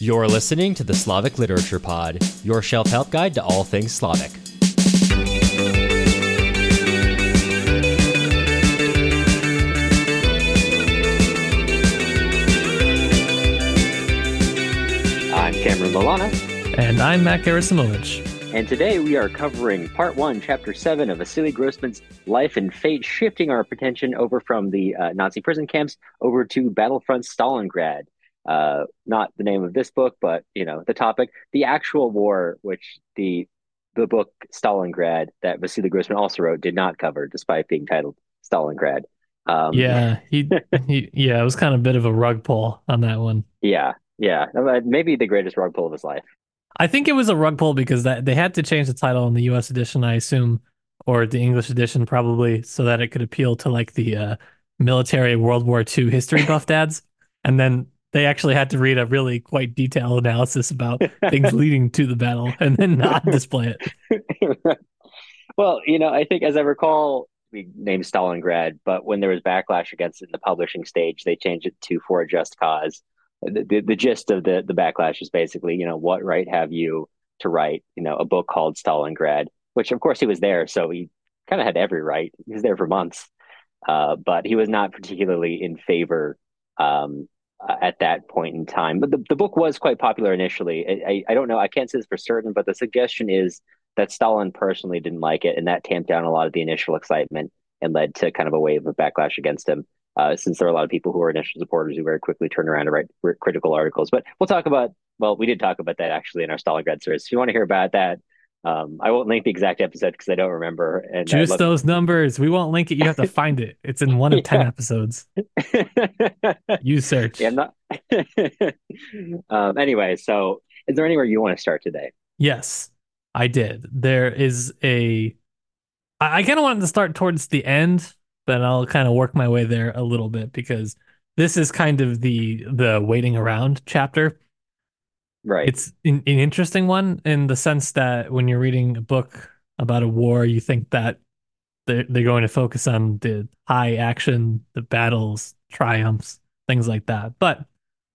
You're listening to the Slavic Literature Pod, your shelf help guide to all things Slavic. I'm Cameron Milana, And I'm Matt Gerasimovich. and today we are covering part one, chapter seven of Vasily Grossman's life and fate, shifting our attention over from the uh, Nazi prison camps over to Battlefront Stalingrad. Uh, not the name of this book, but you know the topic, the actual war, which the the book Stalingrad that Vasily Grossman also wrote did not cover, despite being titled Stalingrad. Um, Yeah, he, he yeah, it was kind of a bit of a rug pull on that one. yeah, yeah. Uh, Maybe the greatest rug pull of his life. I think it was a rug pull because that they had to change the title in the US edition, I assume, or the English edition probably, so that it could appeal to like the uh, military World War II history buff dads. And then they actually had to read a really quite detailed analysis about things leading to the battle and then not display it. well, you know, I think as I recall, we named Stalingrad, but when there was backlash against it in the publishing stage, they changed it to For a Just Cause. The, the, the gist of the, the backlash is basically, you know, what right have you to write, you know, a book called Stalingrad, which of course he was there, so he kind of had every right. He was there for months, uh, but he was not particularly in favor um, uh, at that point in time. But the, the book was quite popular initially. I, I, I don't know, I can't say this for certain, but the suggestion is that Stalin personally didn't like it, and that tamped down a lot of the initial excitement and led to kind of a wave of backlash against him. Uh, since there are a lot of people who were initial supporters who very quickly turned around to write critical articles. But we'll talk about, well, we did talk about that actually in our Stalingrad series. If you want to hear about that, um, I won't link the exact episode because I don't remember. And Just those numbers. We won't link it. You have to find it. It's in one of 10 episodes. You search. yeah, not. um, anyway, so is there anywhere you want to start today? Yes, I did. There is a. I, I kind of wanted to start towards the end, but I'll kind of work my way there a little bit because this is kind of the the waiting around chapter. Right. It's an, an interesting one in the sense that when you're reading a book about a war, you think that they're they're going to focus on the high action, the battles, triumphs, things like that. But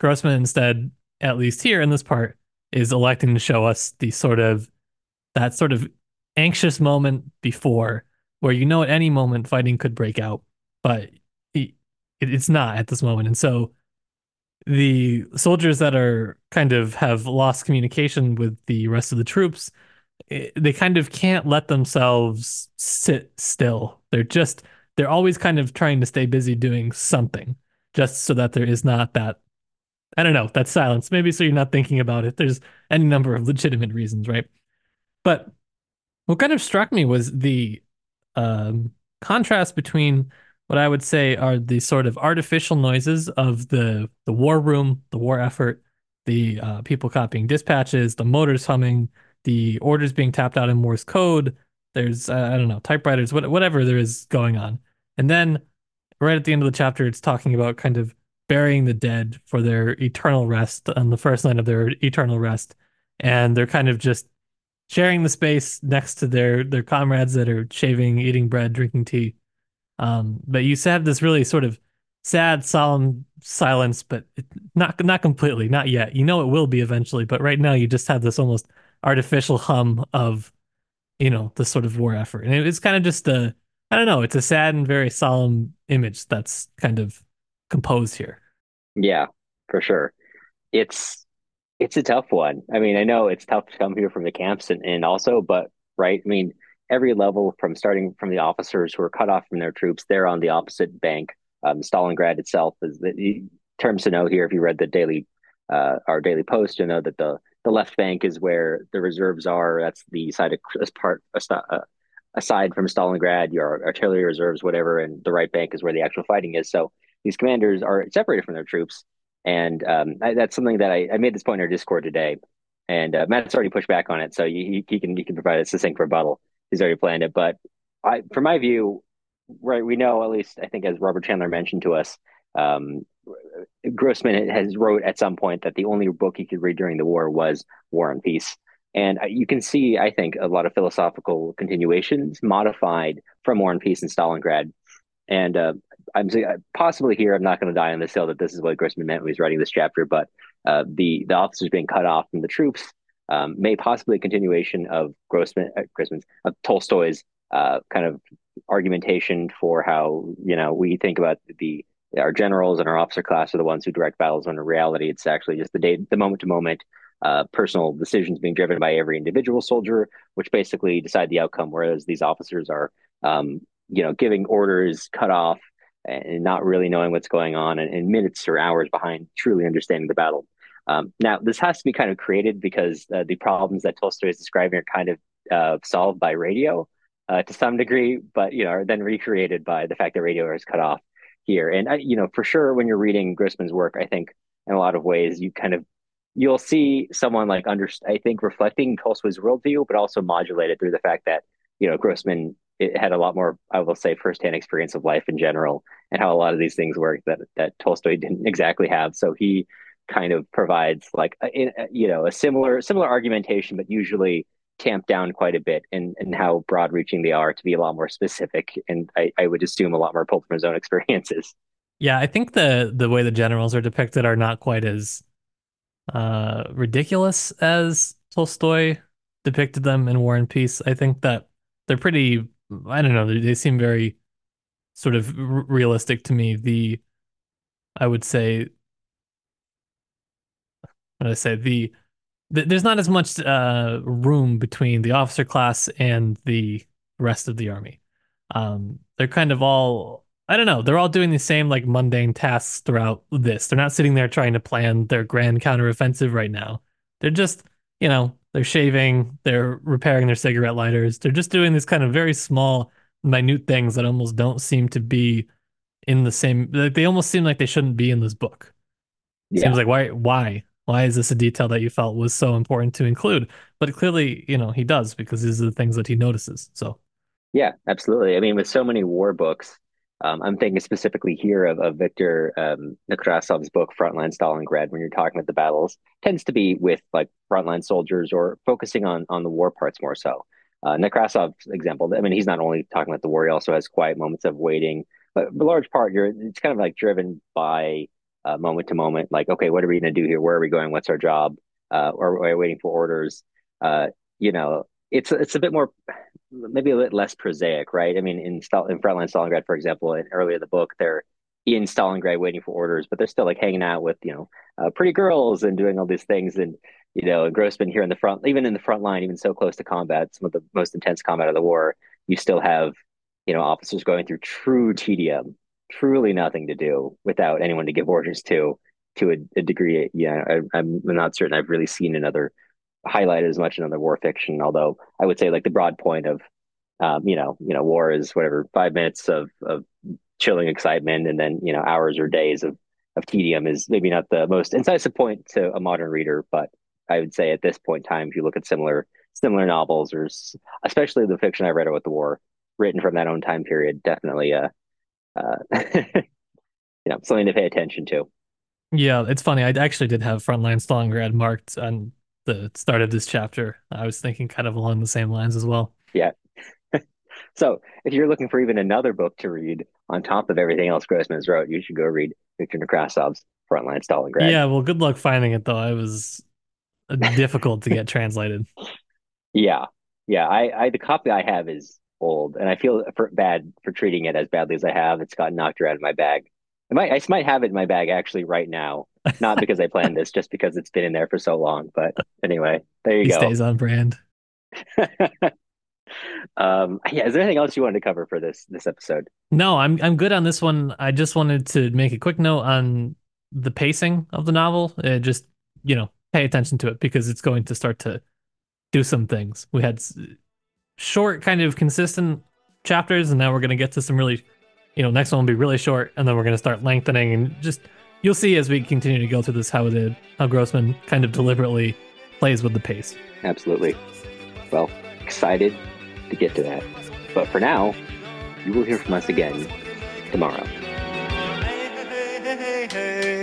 Grossman instead, at least here in this part, is electing to show us the sort of that sort of anxious moment before where you know at any moment fighting could break out, but it's not at this moment. And so the soldiers that are kind of have lost communication with the rest of the troops, eh, they kind of can't let themselves sit still. They're just they're always kind of trying to stay busy doing something just so that there is not that I don't know, that silence. Maybe so you're not thinking about it. There's any number of legitimate reasons, right? But what kind of struck me was the um, contrast between what I would say are the sort of artificial noises of the the war room, the war effort, the uh, people copying dispatches, the motors humming, the orders being tapped out in Morse code. There's uh, I don't know typewriters, what, whatever there is going on, and then right at the end of the chapter, it's talking about kind of burying the dead for their eternal rest on the first line of their eternal rest, and they're kind of just sharing the space next to their their comrades that are shaving, eating bread, drinking tea. Um, but you have this really sort of sad, solemn silence, but not not completely, not yet. You know it will be eventually, but right now you just have this almost artificial hum of, you know, the sort of war effort, and it, it's kind of just a, I don't know, it's a sad and very solemn image that's kind of composed here. Yeah, for sure. It's it's a tough one. I mean, I know it's tough to come here from the camps and, and also, but right, I mean, every level from starting from the officers who are cut off from their troops, they're on the opposite bank. Um, Stalingrad itself is the, terms to know here. If you read the daily, uh, our daily post, you know that the the left bank is where the reserves are. That's the side of as part uh, aside from Stalingrad, your artillery reserves, whatever, and the right bank is where the actual fighting is. So these commanders are separated from their troops, and um, I, that's something that I, I, made this point in our Discord today. And uh, Matt's already pushed back on it, so he, he can he can provide a succinct rebuttal. He's already planned it, but I, from my view, right, we know at least I think as Robert Chandler mentioned to us, um, Grossman has wrote at some point that the only book he could read during the war was War and Peace. And you can see, I think, a lot of philosophical continuations modified from War and Peace and Stalingrad. And uh, I'm possibly here. I'm not going to die on this hill that this is what Grossman meant when he was writing this chapter, but uh, the the officers being cut off from the troops um, may possibly a continuation of Grossman, uh, Grossman's of Tolstoy's uh, kind of argumentation for how you know we think about the our generals and our officer class are the ones who direct battles when in reality it's actually just the day the moment to moment uh, personal decisions being driven by every individual soldier which basically decide the outcome. Whereas these officers are um, you know giving orders cut off and not really knowing what's going on and, and minutes or hours behind truly understanding the battle um, now this has to be kind of created because uh, the problems that tolstoy is describing are kind of uh, solved by radio uh, to some degree, but you know, are then recreated by the fact that radio is cut off here. And uh, you know, for sure, when you're reading Grossman's work, I think in a lot of ways you kind of you'll see someone like under I think reflecting Tolstoy's worldview, but also modulated through the fact that you know Grossman had a lot more, I will say, firsthand experience of life in general, and how a lot of these things work that that Tolstoy didn't exactly have. So he kind of provides like a, you know a similar similar argumentation, but usually tamped down quite a bit and and how broad reaching they are to be a lot more specific and I, I would assume a lot more pulled from his own experiences. Yeah, I think the the way the generals are depicted are not quite as uh ridiculous as Tolstoy depicted them in War and Peace. I think that they're pretty I don't know, they, seem very sort of realistic to me. The I would say I say? The there's not as much uh, room between the officer class and the rest of the army. Um, they're kind of all I don't know. They're all doing the same like mundane tasks throughout this. They're not sitting there trying to plan their grand counteroffensive right now. They're just, you know, they're shaving, they're repairing their cigarette lighters. They're just doing these kind of very small, minute things that almost don't seem to be in the same. Like they almost seem like they shouldn't be in this book. Yeah. Seems like why? Why? Why is this a detail that you felt was so important to include? But clearly, you know, he does because these are the things that he notices. So, yeah, absolutely. I mean, with so many war books, um, I'm thinking specifically here of, of Viktor um, Nekrasov's book, Frontline Stalingrad, when you're talking about the battles, tends to be with like frontline soldiers or focusing on on the war parts more so. Uh, Nekrasov's example, I mean, he's not only talking about the war, he also has quiet moments of waiting, but a large part, you're it's kind of like driven by uh, moment to moment, like, okay, what are we going to do here? Where are we going? What's our job? Uh, or are we waiting for orders? Uh, you know, it's it's a bit more, maybe a bit less prosaic, right? I mean, in in Frontline Stalingrad, for example, in earlier the book, they're in Stalingrad waiting for orders, but they're still like hanging out with you know uh, pretty girls and doing all these things, and you know, Grossman here in the front, even in the front line, even so close to combat, some of the most intense combat of the war, you still have you know officers going through true tedium truly nothing to do without anyone to give orders to to a, a degree. Yeah, I, am not certain I've really seen another highlighted as much in other war fiction. Although I would say like the broad point of, um, you know, you know, war is whatever five minutes of of chilling excitement, and then you know hours or days of of tedium is maybe not the most incisive point to a modern reader, but I would say at this point in time, if you look at similar similar novels or especially the fiction I read about the war written from that own time period, definitely uh, uh, you know, something to pay attention to. Yeah, it's funny. I actually did have Frontline Stalingrad marked on the start of this chapter. I was thinking kind of along the same lines as well. Yeah. so if you're looking for even another book to read on top of everything else Grossman has wrote, you should go read Victor Nekrasov's Frontline Stalingrad. Yeah, well, good luck finding it though. It was difficult to get translated. Yeah, yeah. I, I the copy I have is old, and I feel for, bad for treating it as badly as I have. It's gotten knocked out of my bag. I might, I might have it in my bag actually right now, not because I planned this, just because it's been in there for so long. But anyway, there you he go. Stays on brand. um, yeah. Is there anything else you wanted to cover for this this episode? No, I'm I'm good on this one. I just wanted to make a quick note on the pacing of the novel. Uh, just you know, pay attention to it because it's going to start to do some things. We had short, kind of consistent chapters, and now we're going to get to some really, you know, next one will be really short, and then we're going to start lengthening and just you'll see as we continue to go through this how the how Grossman kind of deliberately plays with the pace. Absolutely. Well, excited to get to that. But for now, you will hear from us again tomorrow. Hey, hey, hey,